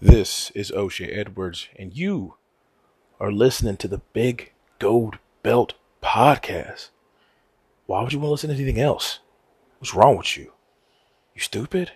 This is O'Shea Edwards, and you are listening to the Big Gold Belt Podcast. Why would you want to listen to anything else? What's wrong with you? You stupid?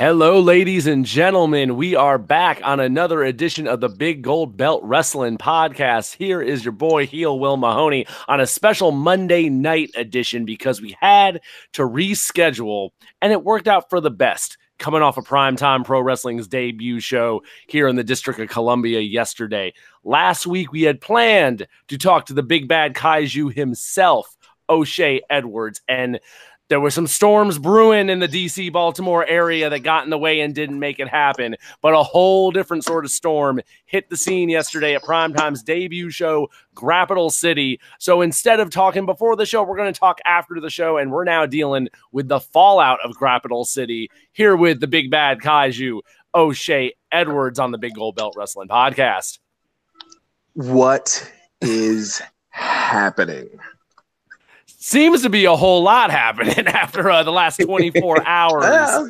Hello, ladies and gentlemen. We are back on another edition of the Big Gold Belt Wrestling Podcast. Here is your boy, Heel Will Mahoney, on a special Monday night edition because we had to reschedule and it worked out for the best. Coming off of Primetime Pro Wrestling's debut show here in the District of Columbia yesterday. Last week, we had planned to talk to the big bad kaiju himself, O'Shea Edwards, and there were some storms brewing in the DC Baltimore area that got in the way and didn't make it happen. But a whole different sort of storm hit the scene yesterday at Primetime's debut show, Grappital City. So instead of talking before the show, we're going to talk after the show, and we're now dealing with the fallout of Grappital City here with the big bad kaiju, O'Shea Edwards on the Big Gold Belt Wrestling Podcast. what is happening? Seems to be a whole lot happening after uh, the last 24 hours. Uh,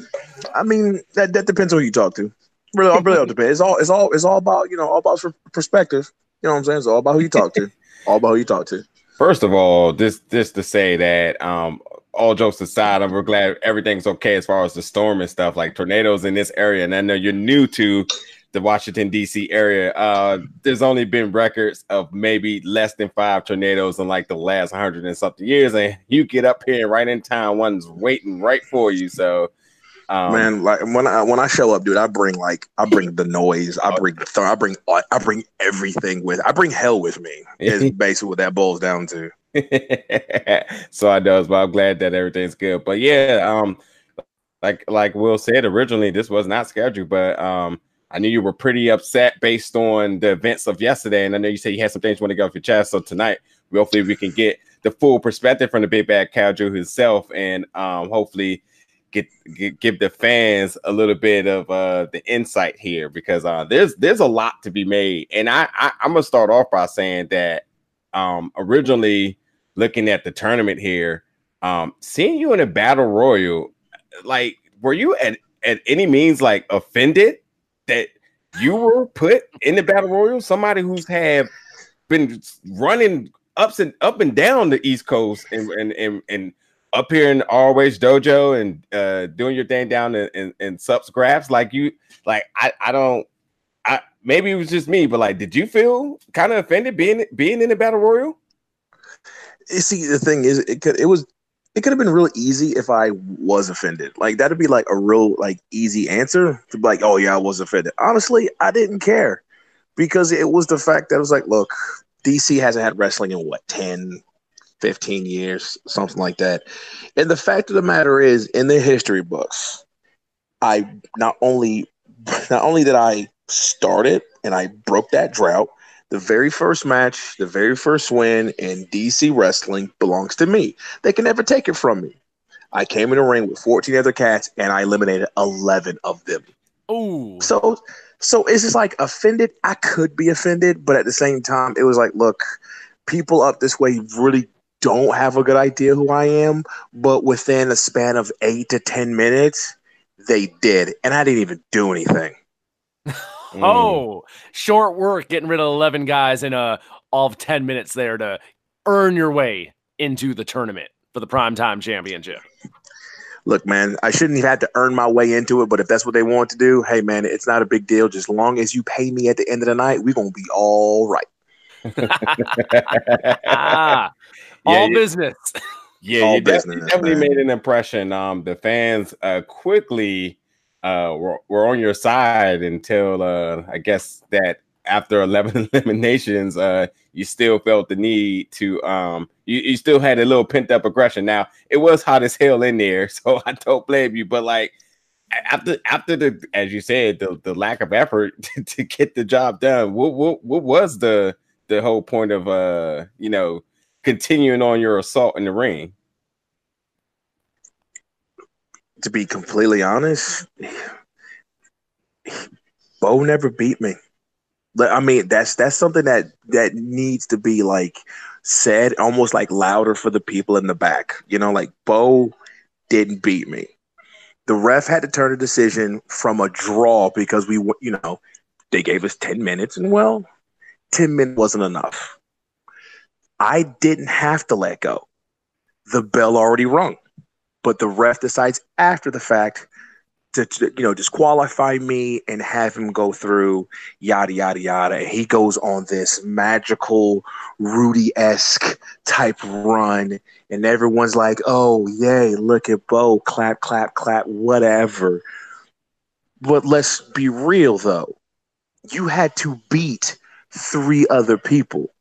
I mean, that, that depends on who you talk to. Really, it really all depends. It's all it's all it's all about you know all about perspective. You know what I'm saying? It's all about who you talk to. all about who you talk to. First of all, this this to say that um all jokes aside, I'm glad everything's okay as far as the storm and stuff, like tornadoes in this area. And I know you're new to the Washington DC area. Uh there's only been records of maybe less than five tornadoes in like the last hundred and something years, and you get up here right in time, one's waiting right for you. So um, Man, like when I when I show up, dude, I bring like I bring the noise, I bring the th- I bring I bring everything with. I bring hell with me. Is basically what that boils down to. so I does, but I'm glad that everything's good. But yeah, um, like like Will said originally, this was not scheduled, but um, I knew you were pretty upset based on the events of yesterday, and I know you said you had some things you want to go off your chest. So tonight, hopefully we can get the full perspective from the big bad Kaiju himself, and um, hopefully get, get give the fans a little bit of uh the insight here because uh there's there's a lot to be made, and I, I I'm gonna start off by saying that um originally looking at the tournament here, um, seeing you in a battle royal, like, were you at, at any means like offended that you were put in the battle royal? Somebody who's have been running ups and up and down the East Coast and and and, and up here in always dojo and uh doing your thing down in, in, in subs graphs like you like I I don't I maybe it was just me, but like, did you feel kind of offended being being in the battle royal? You see, the thing is, it could it was it could have been real easy if I was offended. Like that'd be like a real like easy answer to be like, oh yeah, I was offended. Honestly, I didn't care because it was the fact that it was like, look, DC hasn't had wrestling in what 10, 15 years, something like that. And the fact of the matter is, in the history books, I not only not only did I start it and I broke that drought. The very first match, the very first win in DC wrestling belongs to me. They can never take it from me. I came in the ring with 14 other cats and I eliminated 11 of them. Oh. So, so it's just like offended. I could be offended, but at the same time, it was like, look, people up this way really don't have a good idea who I am. But within a span of eight to 10 minutes, they did. And I didn't even do anything. Mm. Oh, short work getting rid of 11 guys in uh, all of 10 minutes there to earn your way into the tournament for the primetime championship. Look, man, I shouldn't have had to earn my way into it, but if that's what they want to do, hey, man, it's not a big deal. Just long as you pay me at the end of the night, we're going to be all right. ah, Yeah, all yeah. business. Yeah, All you definitely, business, definitely man. made an impression. Um, the fans uh quickly uh were, were on your side until uh I guess that after eleven eliminations, uh you still felt the need to um you, you still had a little pent up aggression. Now it was hot as hell in there, so I don't blame you. But like after after the as you said the, the lack of effort to, to get the job done, what, what what was the the whole point of uh you know continuing on your assault in the ring? To be completely honest, Bo never beat me. I mean, that's that's something that that needs to be like said, almost like louder for the people in the back. You know, like Bo didn't beat me. The ref had to turn a decision from a draw because we, you know, they gave us ten minutes, and well, ten minutes wasn't enough. I didn't have to let go. The bell already rung, but the ref decides after the fact to, to, you know disqualify me and have him go through yada yada yada. And he goes on this magical Rudy esque type run, and everyone's like, "Oh yay, look at Bo! Clap, clap, clap, whatever." But let's be real though, you had to beat three other people.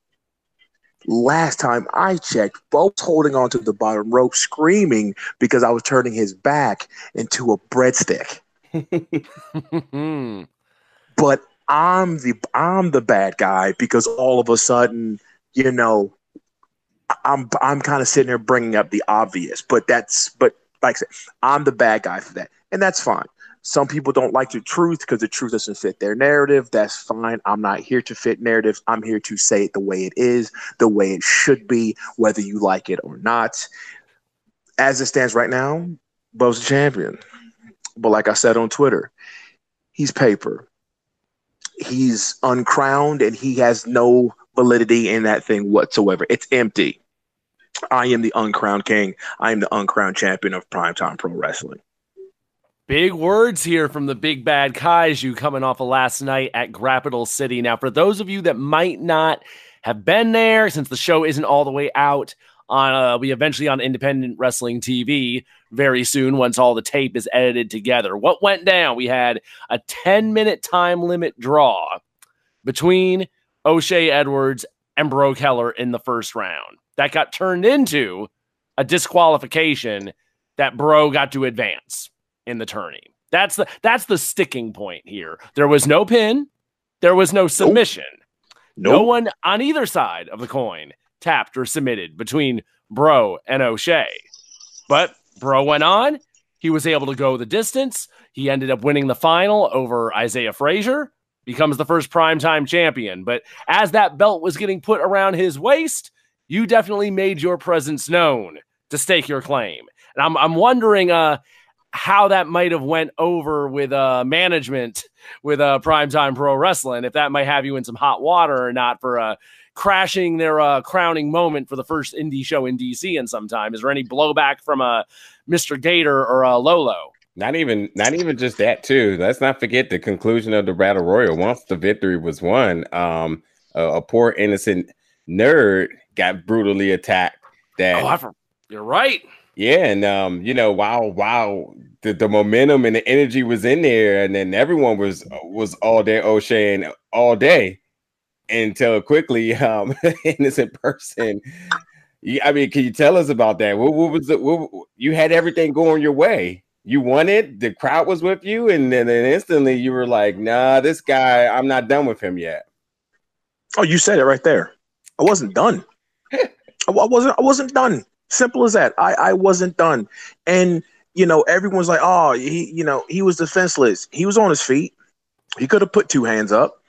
Last time I checked, Bo was holding onto the bottom rope, screaming because I was turning his back into a breadstick. but I'm the I'm the bad guy because all of a sudden, you know, I'm I'm kind of sitting there bringing up the obvious. But that's but like I said, I'm the bad guy for that, and that's fine. Some people don't like the truth because the truth doesn't fit their narrative. That's fine. I'm not here to fit narratives. I'm here to say it the way it is, the way it should be, whether you like it or not. As it stands right now, Bo's the champion. But like I said on Twitter, he's paper. He's uncrowned and he has no validity in that thing whatsoever. It's empty. I am the uncrowned king. I am the uncrowned champion of primetime pro wrestling. Big words here from the big bad Kaiju coming off of last night at Grappital City. Now, for those of you that might not have been there, since the show isn't all the way out, on uh, we eventually on independent wrestling TV very soon once all the tape is edited together. What went down? We had a 10 minute time limit draw between O'Shea Edwards and Bro Keller in the first round. That got turned into a disqualification that Bro got to advance in the tourney. That's the that's the sticking point here. There was no pin, there was no submission. Nope. No one on either side of the coin tapped or submitted between Bro and O'Shea. But Bro went on. He was able to go the distance. He ended up winning the final over Isaiah Frazier, becomes the first primetime champion. But as that belt was getting put around his waist, you definitely made your presence known to stake your claim. And I'm, I'm wondering uh, how that might have went over with uh, management with uh, primetime pro wrestling, if that might have you in some hot water or not for uh, crashing their uh, crowning moment for the first indie show in DC in some time. Is there any blowback from a uh, Mr. Gator or a uh, Lolo? Not even, not even just that too. Let's not forget the conclusion of the battle royal. Once the victory was won, um, a, a poor innocent nerd got brutally attacked. That Oh, you're right. Yeah, and um, you know, while while the, the momentum and the energy was in there, and then everyone was was all day O'Shea and all day until quickly, um, innocent person. Yeah, I mean, can you tell us about that? What, what was it? What, you had everything going your way. You won it. The crowd was with you, and then, then instantly you were like, "Nah, this guy, I'm not done with him yet." Oh, you said it right there. I wasn't done. I wasn't. I wasn't done. Simple as that. I, I wasn't done. And you know, everyone's like, "Oh, he, you know, he was defenseless. He was on his feet. He could have put two hands up,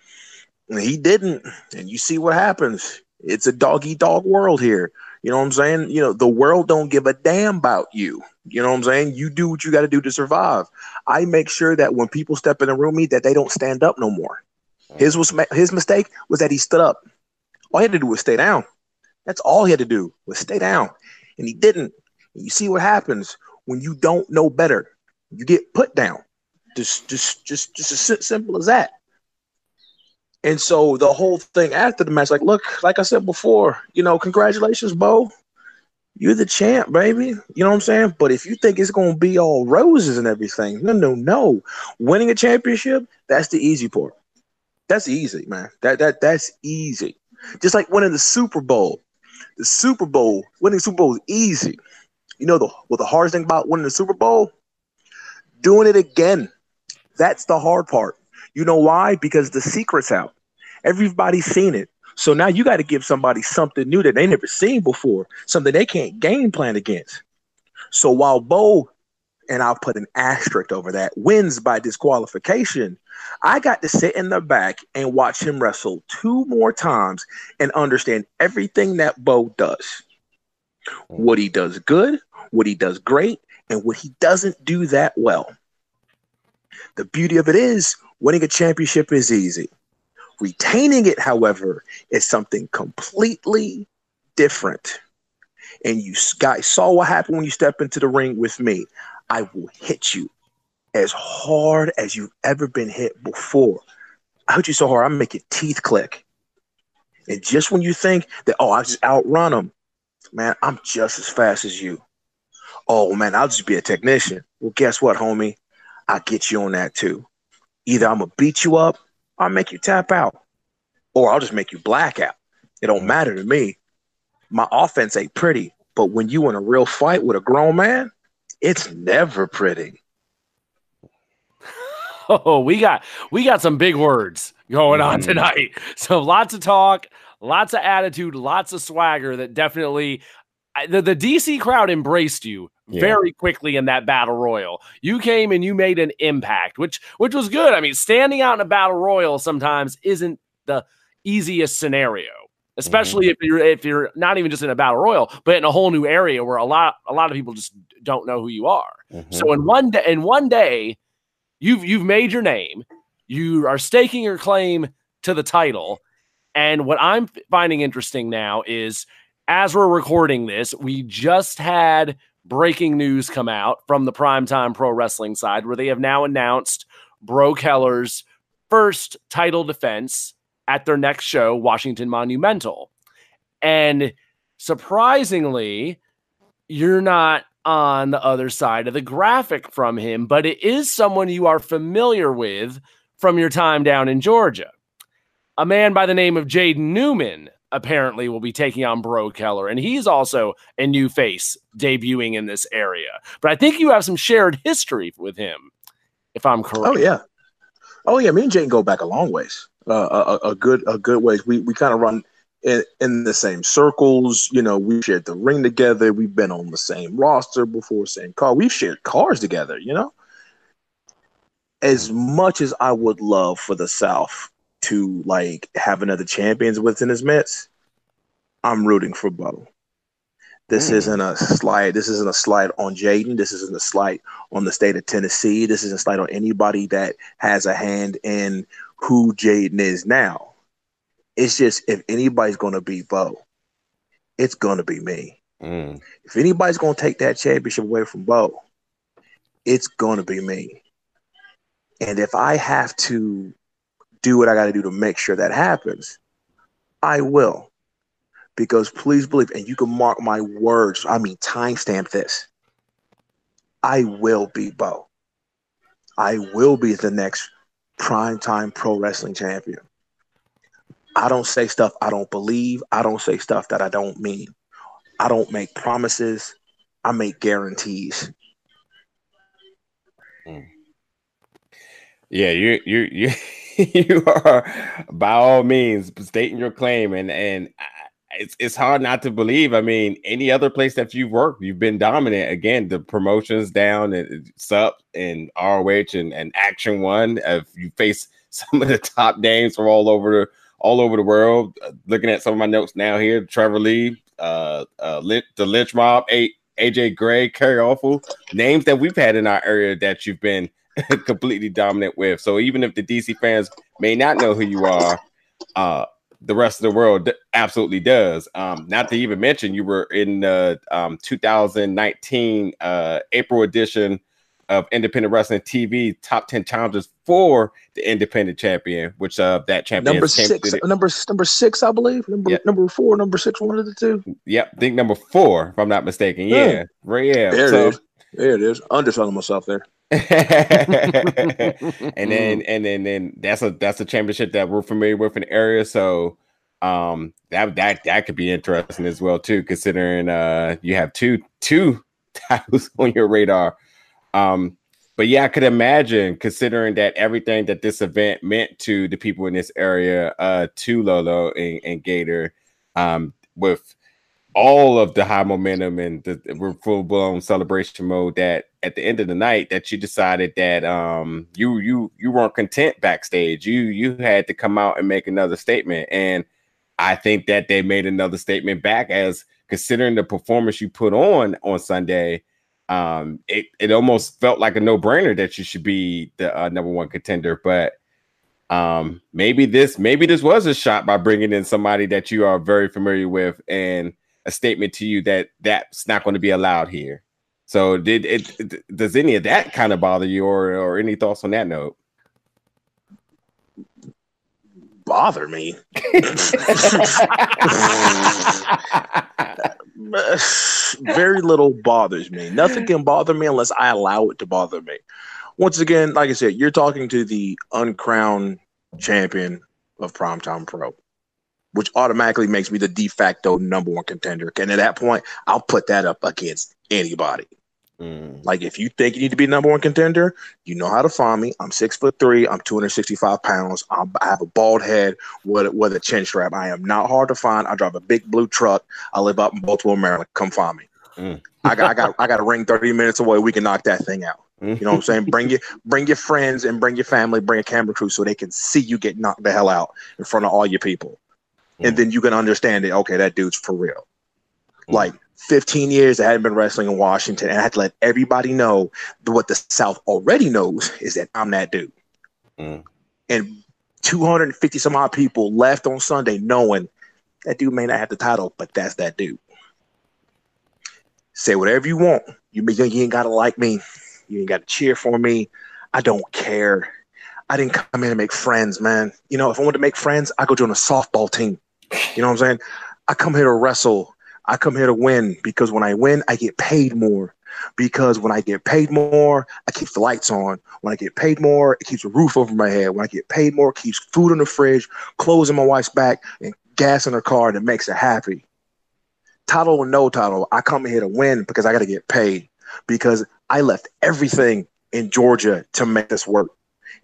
and he didn't. And you see what happens. It's a dog eat dog world here. You know what I'm saying? You know, the world don't give a damn about you. You know what I'm saying? You do what you got to do to survive. I make sure that when people step in the room, me that they don't stand up no more. His was his mistake was that he stood up. All he had to do was stay down. That's all he had to do was stay down, and he didn't. And you see what happens when you don't know better. You get put down. Just, just, just, just as simple as that. And so the whole thing after the match, like, look, like I said before, you know, congratulations, Bo. You're the champ, baby. You know what I'm saying? But if you think it's gonna be all roses and everything, no, no, no. Winning a championship, that's the easy part. That's easy, man. That that that's easy. Just like winning the Super Bowl. The Super Bowl, winning the Super Bowl is easy. You know the what the hardest thing about winning the Super Bowl? Doing it again. That's the hard part. You know why? Because the secret's out. Everybody's seen it. So now you got to give somebody something new that they never seen before, something they can't game plan against. So while Bo, and I'll put an asterisk over that, wins by disqualification, I got to sit in the back and watch him wrestle two more times and understand everything that Bo does. What he does good, what he does great, and what he doesn't do that well. The beauty of it is winning a championship is easy. Retaining it, however, is something completely different. And you guys saw what happened when you step into the ring with me. I will hit you as hard as you've ever been hit before. I hit you so hard, I make your teeth click. And just when you think that, oh, I just outrun them, man, I'm just as fast as you. Oh, man, I'll just be a technician. Well, guess what, homie? I'll get you on that too. Either I'm going to beat you up I'll make you tap out, or I'll just make you black out. It don't matter to me. My offense ain't pretty, but when you in a real fight with a grown man, it's never pretty. Oh, we got we got some big words going on Mm-hmm. tonight. So lots of talk, lots of attitude, lots of swagger that definitely the, the DC crowd embraced you Yeah. very quickly in that battle royal. You came and you made an impact, which which was good. I mean, standing out in a battle royal sometimes isn't the easiest scenario, especially if you're if you're not even just in a battle royal, but in a whole new area where a lot a lot of people just don't know who you are. Mhm. So in one day, in one day, you've you've made your name. You are staking your claim to the title. And what I'm finding interesting now is as we're recording this, we just had breaking news come out from the primetime pro wrestling side where they have now announced Bro Keller's first title defense at their next show, Washington Monumental. And surprisingly, you're not on the other side of the graphic from him, but it is someone you are familiar with from your time down in Georgia. A man by the name of Jaden Newman apparently will be taking on Bro Keller, and he's also a new face debuting in this area. But I think you have some shared history with him, if I'm oh, correct. Oh yeah, oh yeah. Me and Jane go back a long ways, uh, a, a good a good way. We we kind of run in, in the same circles. You know, we shared the ring together. We've been on the same roster before, same car. We've shared cars together. You know, as much as I would love for the South to like have another champions within his midst, I'm rooting for Bo. This Mm. isn't a slight. This isn't a slight on Jaden. This isn't a slight on the state of Tennessee. This isn't a slight on anybody that has a hand in who Jaden is now. It's just if anybody's going to be Bo, it's going to be me. Mm. If anybody's going to take that championship away from Bo, it's going to be me. And if I have to do what I got to do to make sure that happens, I will. Because please believe, and you can mark my words, I mean, timestamp this. I will be Bo. I will be the next primetime pro wrestling champion. I don't say stuff I don't believe. I don't say stuff that I don't mean. I don't make promises. I make guarantees. Mm. Yeah, you you you you are by all means stating your claim, and and it's it's hard not to believe. I mean, any other place that you've worked, you've been dominant. Again, the promotions down and Sup and ROH and, and Action One. If you face some of the top names from all over the all over the world, uh, looking at some of my notes now here, Trevor Lee, uh, uh, Lynch, the Lynch Mob, A, AJ Gray, Kerry Awful, names that we've had in our area that you've been completely dominant with. So even if the DC fans may not know who you are, uh, the rest of the world absolutely does. Um, not to even mention, you were in the um, 2019 uh, April edition of Independent Wrestling TV Top 10 Challenges for the Independent Champion, which uh, that champion Number came six, number number six, I believe. Number Yeah. number four, number six, one of the two. Yep, I think number four, if I'm not mistaken. Yeah. Yeah, right. Yeah. There so, it is. There it is. Underselling myself there. and then and then then that's a that's a championship that we're familiar with in the area. So Um, that that that could be interesting as well too, considering uh you have two two titles on your radar. Um, but yeah, I could imagine considering that everything that this event meant to the people in this area, uh, to Lolo and, and Gator, um, with all of the high momentum and the, full blown celebration mode that at the end of the night that you decided that um you you you weren't content backstage. You you had to come out and make another statement. And i think that they made another statement back as considering the performance you put on on sunday um it, it almost felt like a no-brainer that you should be the uh, number one contender. But um maybe this maybe this was a shot by bringing in somebody that you are very familiar with. And a statement to you that that's not going to be allowed here. So did it does any of that kind of bother you or or any thoughts on that note? Bother me. Very little bothers me. Nothing can bother me unless I allow it to bother me. Once again, like I said, you're talking to the uncrowned champion of Primetime Pro which automatically makes me the de facto number one contender. And at that point, I'll put that up against anybody. Mm. Like if you think you need to be number one contender, you know how to find me. I'm six foot three. I'm 265 pounds. I'm, i have a bald head with, with a chin strap. I am not hard to find. I drive a big blue truck. I live up in Baltimore, Maryland. Come find me. Mm. I got I got I got a ring 30 minutes away. We can knock that thing out. You know what I'm saying? bring your bring your friends and bring your family, bring a camera crew so they can see you get knocked the hell out in front of all your people and then you can understand it. Okay, that dude's for real. Mm. Like 15 years I hadn't been wrestling in Washington, and I had to let everybody know what the South already knows is that I'm that dude. Mm. And 250 some odd people left on Sunday knowing that dude may not have the title, but that's that dude. Say whatever you want. You, you ain't gotta like me. You ain't gotta cheer for me. I don't care. I didn't come in to make friends, man. You know, if I wanted to make friends, I go join a softball team. You know what I'm saying? I come here to wrestle. I come here to win because when I win, I get paid more. Because when I get paid more, I keep the lights on. When I get paid more, it keeps a roof over my head. When I get paid more, it keeps food in the fridge, clothes in my wife's back, and gas in her car that makes her happy. Title or no title, I come here to win because I got to get paid. Because I left everything in Georgia to make this work.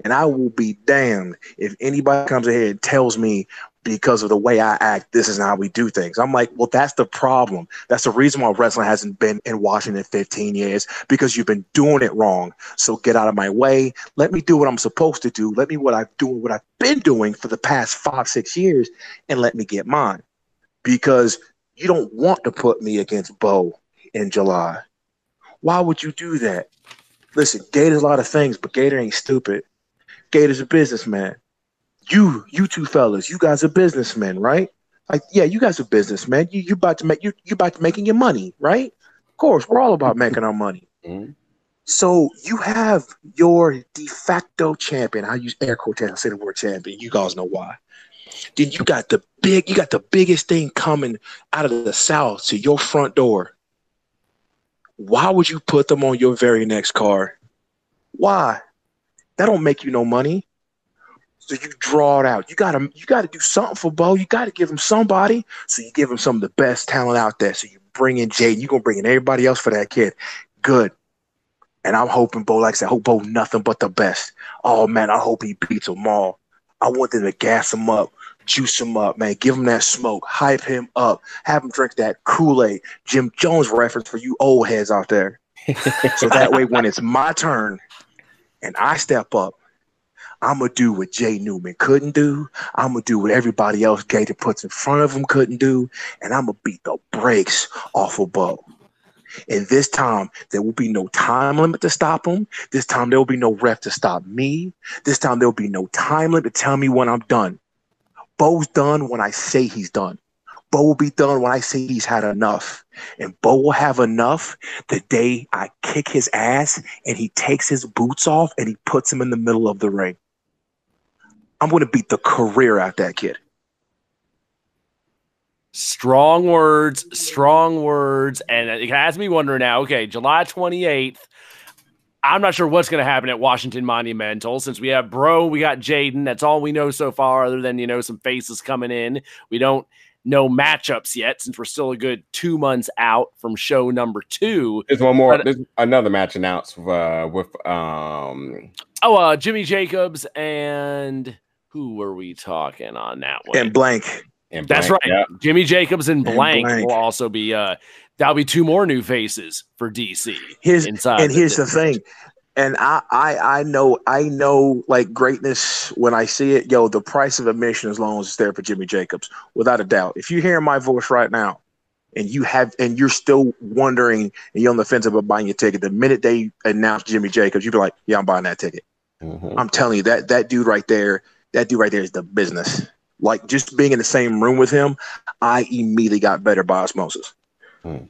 And I will be damned if anybody comes ahead and tells me because of the way I act, this is how we do things. I'm like, well, that's the problem. That's the reason why wrestling hasn't been in Washington 15 years because you've been doing it wrong. So get out of my way. Let me do what I'm supposed to do. Let me what I've doing what I've been doing for the past five, six years, and let me get mine. Because you don't want to put me against Bo in July. Why would you do that? Listen, Gator's a lot of things, but Gator ain't stupid. Gator's a businessman you you two fellas, you guys are businessmen, right? Like, yeah, you guys are businessmen. You you about to make you you about to making your money, right? Of course, we're all about making our money. Mm-hmm. So you have your de facto champion. I use air quotation. I say the word champion. You guys know why. Then you got the big, you got the biggest thing coming out of the south to your front door. Why would you put them on your very next car? Why? That don't make you no money. So you draw it out. You gotta you gotta do something for Bo. You gotta give him somebody. So you give him some of the best talent out there. So you bring in Jay. You're gonna bring in everybody else for that kid. Good. And I'm hoping Bo, like I said, I hope Bo nothing but the best. Oh man, I hope he beats them all. I want them to gas him up, juice him up, man. Give him that smoke, hype him up, have him drink that Kool-Aid. Jim Jones reference for you old heads out there. so that way when it's my turn and I step up, I'm gonna do what Jay Newman couldn't do. I'm gonna do what everybody else Gator puts in front of him couldn't do, and I'm gonna beat the brakes off of Bo. And this time, there will be no time limit to stop him. This time, there will be no ref to stop me. This time, there will be no time limit to tell me when I'm done. Bo's done when I say he's done. Bo will be done when I say he's had enough. And Bo will have enough the day I kick his ass and he takes his boots off and he puts him in the middle of the ring. I'm going to beat the career out that kid. Strong words, strong words. And it has me wondering now, okay, July 28th, I'm not sure what's going to happen at Washington Monumental since we have Bro, we got Jaden. That's all we know so far, other than you know some faces coming in. We don't know matchups yet since we're still a good two months out from show number two. There's one more. But- There's another match announced uh, with um. Oh, uh, Jimmy Jacobs and who were we talking on that one? And blank. in That's blank. right. Yeah. Jimmy Jacobs and And blank, Blank. will also be uh that'll be two more new faces for DC Here's inside. and here's the thing. And I, I I know I know like greatness when I see it, yo, the price of admission as long as it's there for Jimmy Jacobs, without a doubt. If you're hearing my voice right now and you have and you're still wondering and you're on the fence about buying your ticket, the minute they announce Jimmy Jacobs, you'd be like, Yeah, I'm buying that ticket. Mhm. I'm telling you that that dude right there, that dude right there is the business. Like just being in the same room with him, I immediately got better by osmosis. Hmm.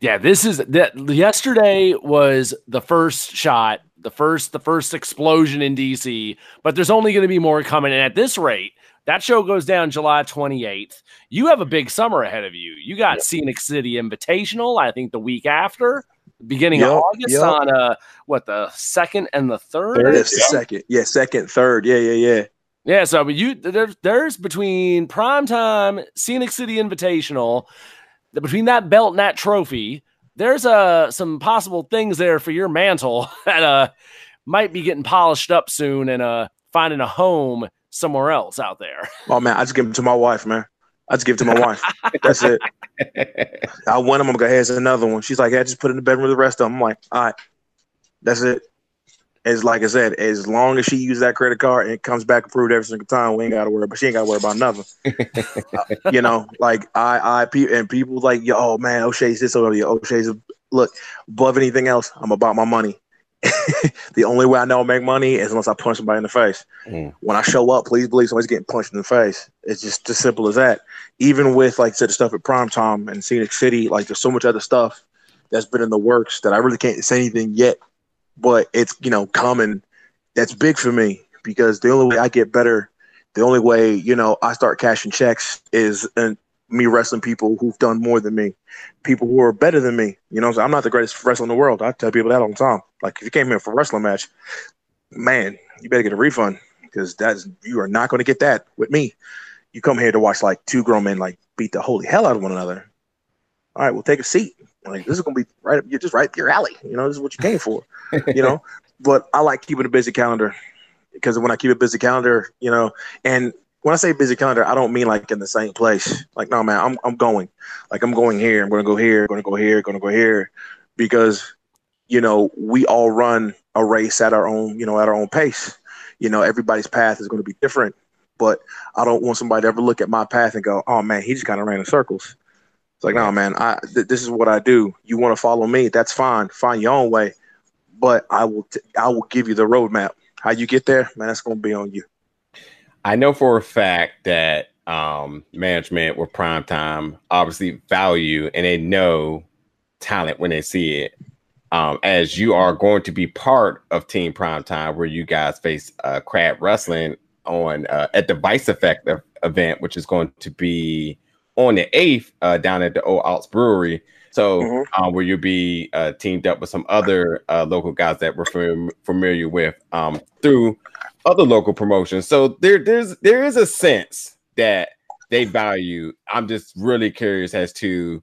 Yeah, this is that yesterday was the first shot, the first the first explosion in DC, but there's only going to be more coming and at this rate. That show goes down July 28th. You have a big summer ahead of you. You got Scenic City Invitational, I think the week after, beginning of August yup. on uh what the second and the third. Third. That's the second. Yeah, second, third. Yeah, yeah, yeah. Yeah, so but you there's there's between primetime Scenic City Invitational, the- between that belt and that trophy, there's uh some possible things there for your mantle that uh might be getting polished up soon and uh finding a home somewhere else out there. Oh man, I just give them to my wife, man. I just give it to my wife. That's it. I win them. I'm gonna go, here's another one. She's like, yeah, just put it in the bedroom with the rest of them. I'm like, all right, that's it. As like I said, as long as she uses that credit card and it comes back approved every single time, we ain't gotta worry. But she ain't gotta worry about nothing. Uh, you know, like I, I, pe- and people like, yo, oh man, O'Shea's this over here. O'Shea's look above anything else. I'm about my money. the only way I know I make money is unless I punch somebody in the face. Mm. When I show up, please believe somebody's getting punched in the face. It's just as simple as that. Even with like I said, the stuff at Primetime and Scenic City, like there's so much other stuff that's been in the works that I really can't say anything yet. But it's you know coming. That's big for me because the only way I get better, the only way you know I start cashing checks is uh, me wrestling people who've done more than me, people who are better than me. You know, so I'm not the greatest wrestler in the world. I tell people that all the time. Like if you came here for a wrestling match, man, you better get a refund because that's you are not going to get that with me. You come here to watch like two grown men like beat the holy hell out of one another. All right, well, take a seat. Like this is going to be right up, you're just right up your alley. You know, this is what you came for. you know, but I like keeping a busy calendar because when I keep a busy calendar, you know, and when I say busy calendar, I don't mean like in the same place. Like, no, man, I'm I'm going. Like, I'm going here. I'm going to go here. Going to go here. Going to go here, because you know we all run a race at our own, you know, at our own pace. You know, everybody's path is going to be different, but I don't want somebody to ever look at my path and go, "Oh man, he just kind of ran in circles." It's like, no, man, I th- this is what I do. You want to follow me? That's fine. Find your own way, but I will t- I will give you the roadmap. How you get there, man, that's going to be on you. I know for a fact that um, management with primetime obviously value and they know talent when they see it. Um, as you are going to be part of Team Primetime, where you guys face uh, Crab Wrestling on uh, at the Vice Effect event, which is going to be on the eighth uh, down at the Old Ox Brewery. So, Mhm. um, where you'll be uh, teamed up with some other uh, local guys that we're fam- familiar with um, through other local promotions. So there, there's there is a sense that they value. I'm just really curious as to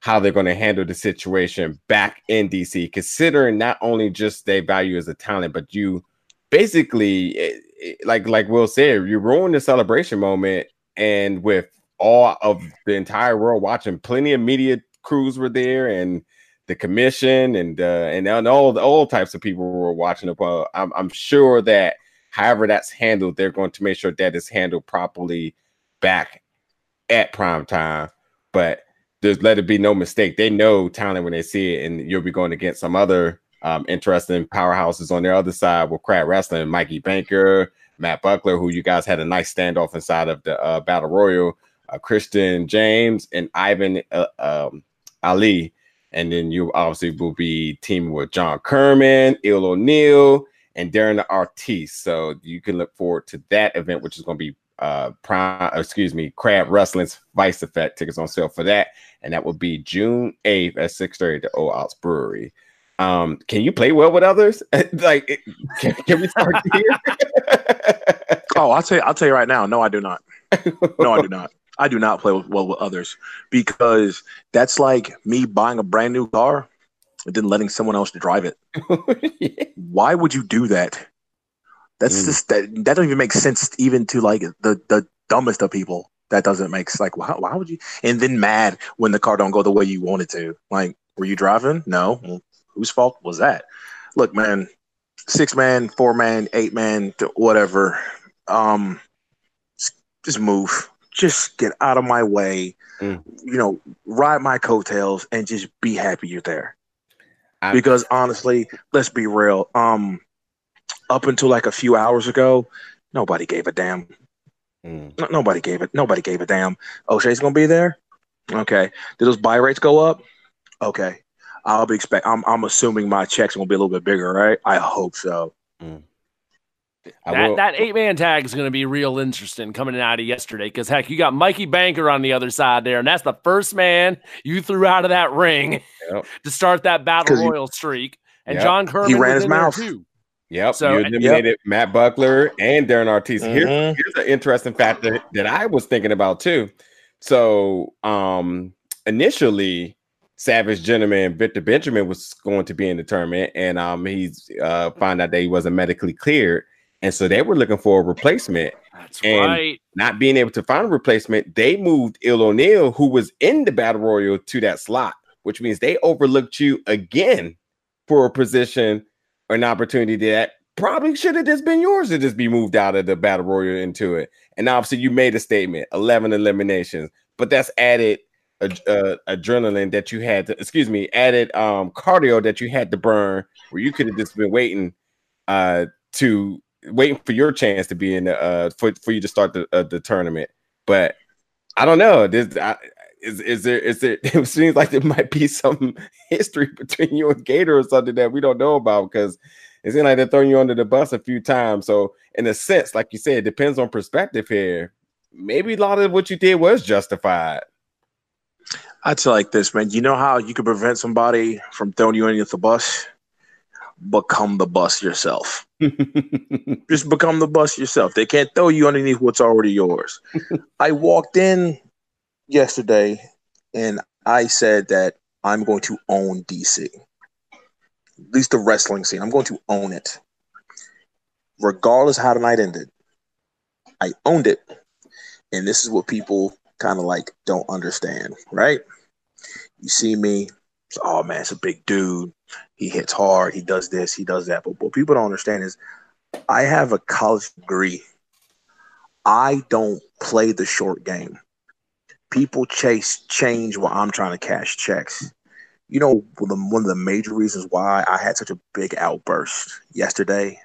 how they're going to handle the situation back in DC, considering not only just they value as a talent, but you basically, eh, eh, like like Will said, you ruined the celebration moment, and with all of the entire world watching, plenty of media crews were there, and the commission and uh, and and all all types of people were watching. Well, I'm I'm sure that however that's handled, they're going to make sure that is handled properly back at prime time. But there's let it be no mistake. They know talent when they see it, and you'll be going against some other um, interesting powerhouses on their other side with Crab Wrestling, Mikey Banker, Matt Buckler, who you guys had a nice standoff inside of the uh, Battle Royal, uh, Christian James, and Ivan uh, um, Ali. And then you obviously will be teaming with John Kerman, Eel O'Neal, and Darren the Artiste. So you can look forward to that event, which is going to be uh prime excuse me crab wrestling's vice effect tickets on sale for that and that will be june 8th at 6 30 at the old Ox brewery Um, can you play well with others? like, can, can we start here? Oh, I'll tell you, I'll tell you right now. No, I do not. No, I do not. I do not play well with others because that's like me buying a brand new car and then letting someone else drive it. Why would you do that? That's Mm. just that that doesn't even make sense even to like the the dumbest of people. That doesn't make s- like why, why would you? And then mad when the car don't go the way you want it to. Like, were you driving? No. Well, whose fault was that? Look, man, six man, four man, eight man, whatever. Um, just move. Just get out of my way. Mm. You know, ride my coattails and just be happy you're there. I- because honestly, let's be real. Um, up until like a few hours ago, nobody gave a damn. Mm. No, nobody gave it. Nobody gave a damn. O'Shea's gonna be there. Okay. Did those buy rates go up? Okay. I'll be expect. I'm I'm assuming my checks will be a little bit bigger, right? I hope so. I That, will- that eight man tag is going to be real interesting coming out of yesterday because heck, you got Mikey Banker on the other side there, and that's the first man you threw out of that ring Yep. to start that battle he- royal streak. And Yep. John Kerman ran his mouth. too. Yep. So- you Yep. eliminated Matt Buckler and Darren Ortiz. Here's, Mhm. here's an interesting factor that I was thinking about too. So um initially Savage Gentleman Victor Benjamin was going to be in the tournament, and um he's uh found out that he wasn't medically cleared. And so they were looking for a replacement. That's And- right. Not being able to find a replacement, they moved Eel O'Neal, who was in the battle royal, to that slot, which means they overlooked you again for a position or an opportunity that probably should have just been yours to just be moved out of the battle royal into it. And obviously, you made a statement 11 eliminations, but that's added ad- uh, adrenaline that you had to, excuse me, added um, cardio that you had to burn where you could have just been waiting uh, to waiting for your chance to be in the uh, for, for you to start the, uh, the tournament. But I don't know. This I, is is there is there it seems like there might be some history between you and Gator or something that we don't know about because it seems like they're throwing you under the bus a few times. So in a sense, like you said, it depends on perspective here. Maybe a lot of what you did was justified. I'd say like this, man. You know how you can prevent somebody from throwing you underneath the bus? Become the bus yourself. Just become the bus yourself. They can't throw you underneath what's already yours. I walked in yesterday and I said that I'm going to own DC. At least the wrestling scene. I'm going to own it. Regardless how the night ended. I owned it. And this is what people kind of like don't understand, right? You see me, oh man, it's a big dude. He hits hard. He does this. He does that. But what people don't understand is I have a college degree. I don't play the short game. People chase change while I'm trying to cash checks. You know, one of the- major reasons why I had such a big outburst yesterday,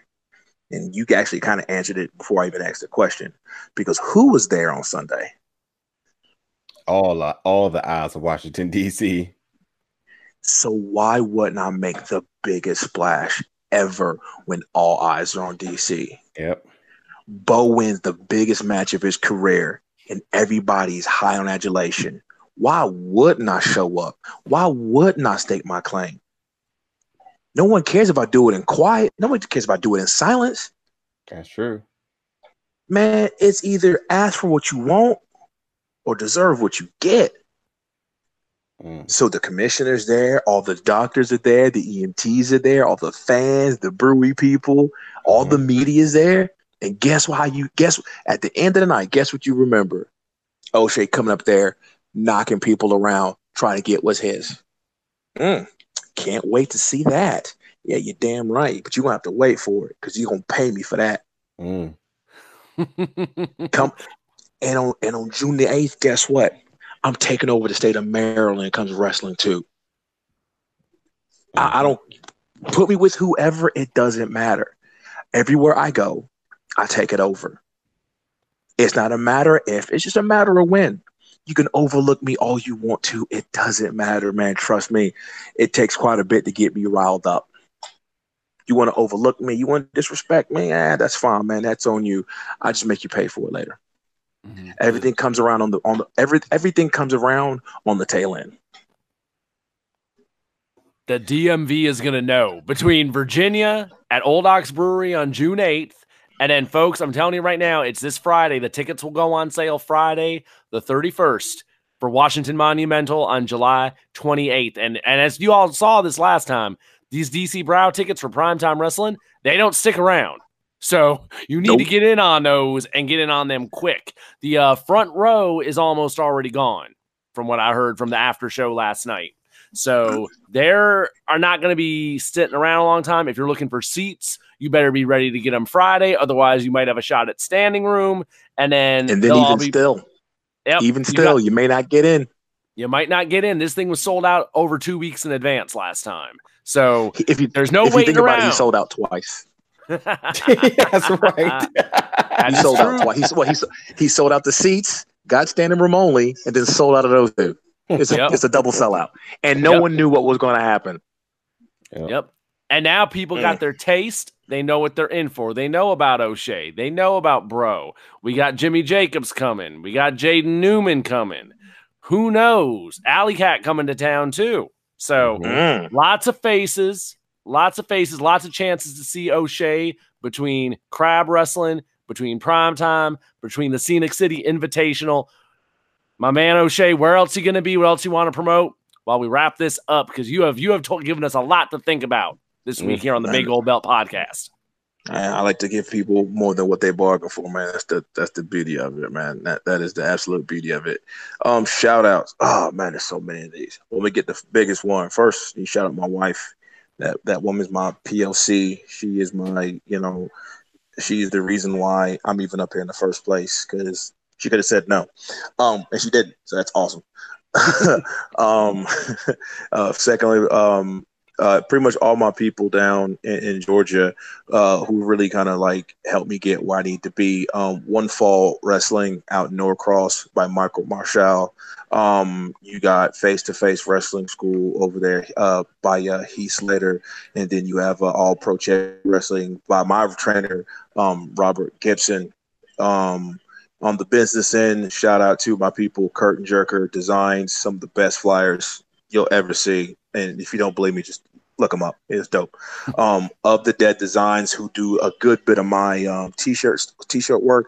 and you actually kind of answered it before I even asked the question, because who was there on Sunday? all uh, all the eyes of Washington D.C. So why wouldn't I make the biggest splash ever when all eyes are on DC? Yep. Bo wins the biggest match of his career, and everybody's high on adulation. Why wouldn't I show up? Why wouldn't I stake my claim? No one cares if I do it in quiet. No one cares if I do it in silence. That's true. Man, it's either ask for what you want or deserve what you get. Mm. So the commissioner's there, all the doctors are there, the EMTs are there, all the fans, the brewery people, all the media's there. And guess what? How you guess at the end of the night? Guess what you remember? O'Shea coming up there, knocking people around, trying to get what's his. Mm, can't wait to see that. Yeah, you're damn right, but you're gonna have to wait for it because you're gonna pay me for that. Mm. Come and on and on June the eighth, guess what? I'm taking over the state of Maryland. Comes wrestling too. I, I don't put me with whoever. It doesn't matter. Everywhere I go, I take it over. It's not a matter if. It's just a matter of when. You can overlook me all you want to. It doesn't matter, man. Trust me. It takes quite a bit to get me riled up. You want to overlook me? You want to disrespect me? Yeah, that's fine, man. That's on you. I just make you pay for it later. Mhm. Everything comes around on the on the every everything comes around on the tail end. the DMV is going to know between Virginia at Old Ox Brewery on June 8th. And then, folks, I'm telling you right now, it's this Friday. The tickets will go on sale Friday, the 31st, for Washington Monumental on July 28th. And, and as you all saw this last time, these DC Brow tickets for primetime wrestling, they don't stick around. So you need Nope. to get in on those and get in on them quick. The uh, front row is almost already gone, from what I heard from the after show last night. So there are not going to be sitting around a long time. If you're looking for seats, you better be ready to get them Friday. Otherwise, you might have a shot at standing room, and then And then even be. still, Yep, even you still, got- you may not get in. you might not get in. This thing was sold out over two weeks in advance last time. So If you there's no if you waiting think about it, around. he sold out twice. That's right. That He sold true. out twice. He, well, he, he sold out the seats, got standing room only, and then sold out of those two. It's a, Yep. it's a double sellout. And no Yep. one knew what was going to happen. Yep. And now people got their taste. They know what they're in for. They know about O'Shea. They know about Bro. We got Jimmy Jacobs coming. We got Jaden Newman coming. Who knows? Alley Cat coming to town too. So Mm. lots of faces, lots of faces, lots of chances to see O'Shea between crab wrestling, between primetime, between the Scenic City Invitational. My man O'Shea, where else you going to be? What else you want to promote? While we wrap this up, because you have you have told, given us a lot to think about this week here on the. Big Old Belt podcast. Man, I like to give people more than what they bargain for, man. That's the that's the beauty of it, man. That that is the absolute beauty of it. Um, shout outs. Oh man, there's so many of these. Let me get the biggest one first. You shout out my wife. That that woman's my PLC. She is my, you know, she is the reason why I'm even up here in the first place. Because she could have said no, um, and she didn't. So that's awesome. um, uh, secondly, um, uh, pretty much all my people down in, in Georgia uh, who really kind of like helped me get where I need to be. Um, One Fall Wrestling out in Norcross by Michael Marshall. Um, you got Face to Face Wrestling School over there uh, by uh, Heath Slater, and then you have uh, All Pro Check Wrestling by my trainer um, Robert Gibson. Um, on the business end, shout out to my people, Curtain Jerker Designs, some of the best flyers you'll ever see. And if you don't believe me, just look them up. It's dope. Um, of the Dead Designs, who do a good bit of my um, t-shirts, t-shirt work.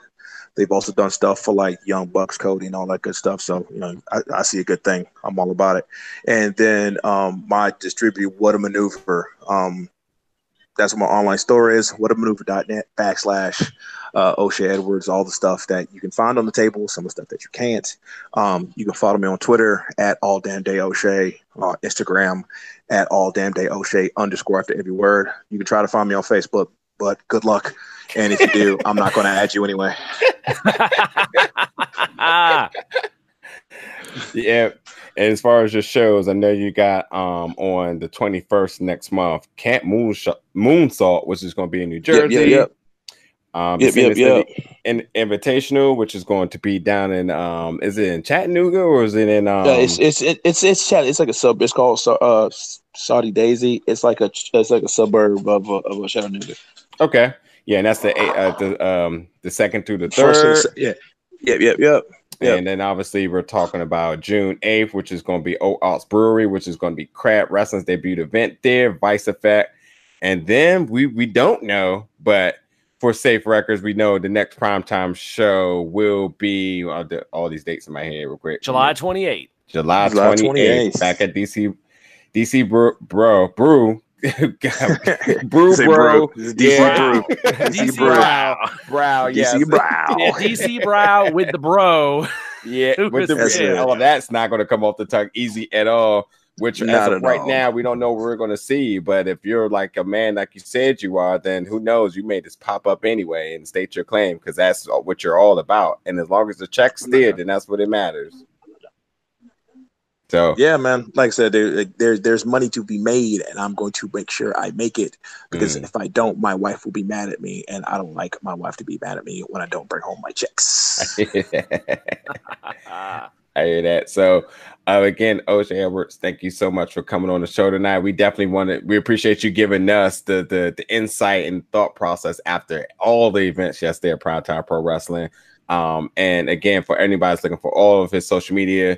They've also done stuff for like Young Bucks Cody and all that good stuff. So you know, I, I see a good thing. I'm all about it. And then um, my distributor, What a Maneuver. Um, that's what my online store is. Whatamaneuver.net backslash uh, O'Shea Edwards. All the stuff that you can find on the table, some of the stuff that you can't. Um, you can follow me on Twitter at All Damn Day O'Shea, uh, Instagram at All Damn Day O'Shea underscore after every word. You can try to find me on Facebook, but good luck. And if you do, I'm not going to add you anyway. Yeah. And as far as your shows, I know you got um on the 21st next month, Camp Moon Moonsault, which is going to be in New Jersey. Yep, yep, Um, yep, Scenic yep, in, Invitational, which is going to be down in um, is it in Chattanooga or is it in um? yeah, it's it's it- it's it's chat. It's like a sub. It's called uh Soddy-Daisy. It's like a it's like a suburb of uh, of Chattanooga. okay, yeah, and that's the uh, the um the second through the third. se- yeah, yep, yep, yep. Yep. And then obviously we're talking about June 8th, which is going to be Old Ox Brewery, which is going to be Crab Wrestling's debut event there, Vice Effect. And then we we don't know, but for safe records, we know the next primetime show will be uh, the, all these dates in my head real quick. July 28th. July July 28th, 28th. back at DC DC Brew, Bro Brew Brew Say Bro It's DC Yeah. Brew. DC Brow. Brow. Brow yes. DC Brow. Yeah, DC Brow with the bro. Yeah, with the, was all of that's not going to come off the tongue easy at all. Which as of right all. now, we don't know what we're going to see. But if you're like a man, like you said you are, then who knows? You may just pop up anyway and state your claim because that's what you're all about. And as long as the check's there, then that's what it matters. So Yeah, man. Like I said, there, there there's money to be made, and I'm going to make sure I make it. Because Mm. if I don't, my wife will be mad at me, and I don't like my wife to be mad at me when I don't bring home my checks. I hear that. So, uh, again, O'Shea Edwards, thank you so much for coming on the show tonight. We definitely want to. We appreciate you giving us the the the insight and thought process after all the events yesterday at Primetime Pro Wrestling. Um, and again, for anybody that's looking for all of his social media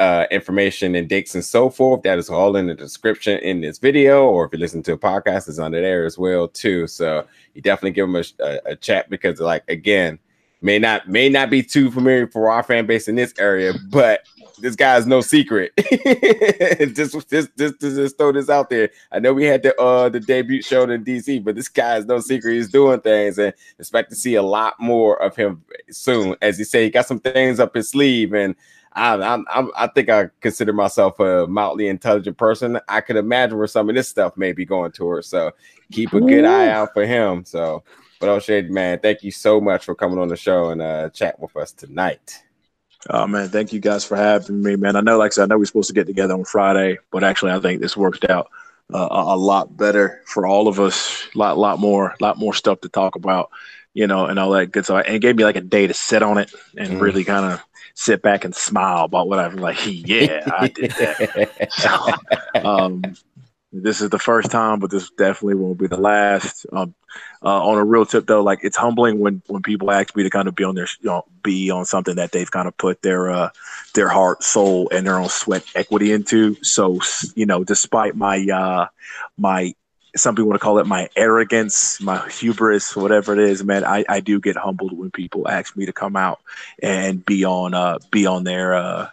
uh, information and dates and so forth. That is all in the description in this video, or if you listen to a podcast, it's under there as well too. So you definitely give them a, a, a chat because, like, again, may not may not be too familiar for our fan base in this area, but this guy's no secret. just, just, just, just throw this out there. I know we had the uh the debut show in DC, but this guy is no secret. He's doing things, and expect to see a lot more of him soon. As he say, he got some things up his sleeve, and I, I, I think I consider myself a mildly intelligent person. I could imagine where some of this stuff may be going towards. So keep a good eye out for him. So, but O'Shea, man, thank you so much for coming on the show and uh, chat with us tonight. Oh man, thank you guys for having me, man. I know, like I said, I know we're supposed to get together on Friday, but actually, I think this worked out uh, a, a lot better for all of us. A lot, lot more, lot more stuff to talk about, you know, and all that good stuff. And it gave me like a day to sit on it and Mhm. really kind of sit back and smile about what I'm like. Yeah, I did that. So, um, this is the first time, but this definitely won't be the last. Um, uh, on a real tip, though, like it's humbling when when people ask me to kind of be on their, you know, be on something that they've kind of put their uh, their heart, soul, and their own sweat equity into. So, you know, despite my uh, my some people want to call it my arrogance, my hubris, whatever it is, man, I, I do get humbled when people ask me to come out and be on uh be on their uh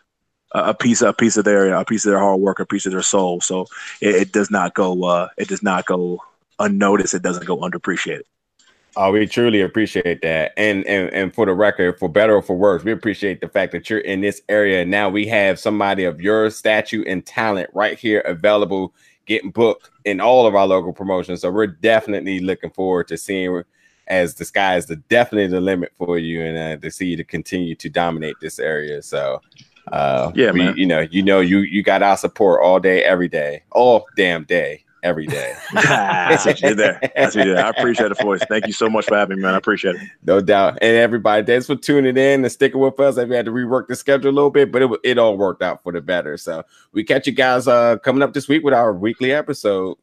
a piece a piece of their a piece of their hard work, a piece of their soul. So it, it does not go uh it does not go unnoticed. It doesn't go underappreciated. Oh, we truly appreciate that. And, and and for the record, for better or for worse, we appreciate the fact that you're in this area. And now we have somebody of your statue and talent right here available, getting booked in all of our local promotions. So we're definitely looking forward to seeing as the sky is the definitely the limit for you and uh, to see you to continue to dominate this area. So uh Yeah, we, man. you know, you know, you you got our support all day, every day, all damn day, every day. That's what you did there. That's what you did. I appreciate it, boys. Thank you so much for having me, man. I appreciate it. No doubt. And everybody, thanks for tuning in and sticking with us. We had to rework the schedule a little bit, but it, it all worked out for the better. So we catch you guys uh coming up this week with our weekly episode.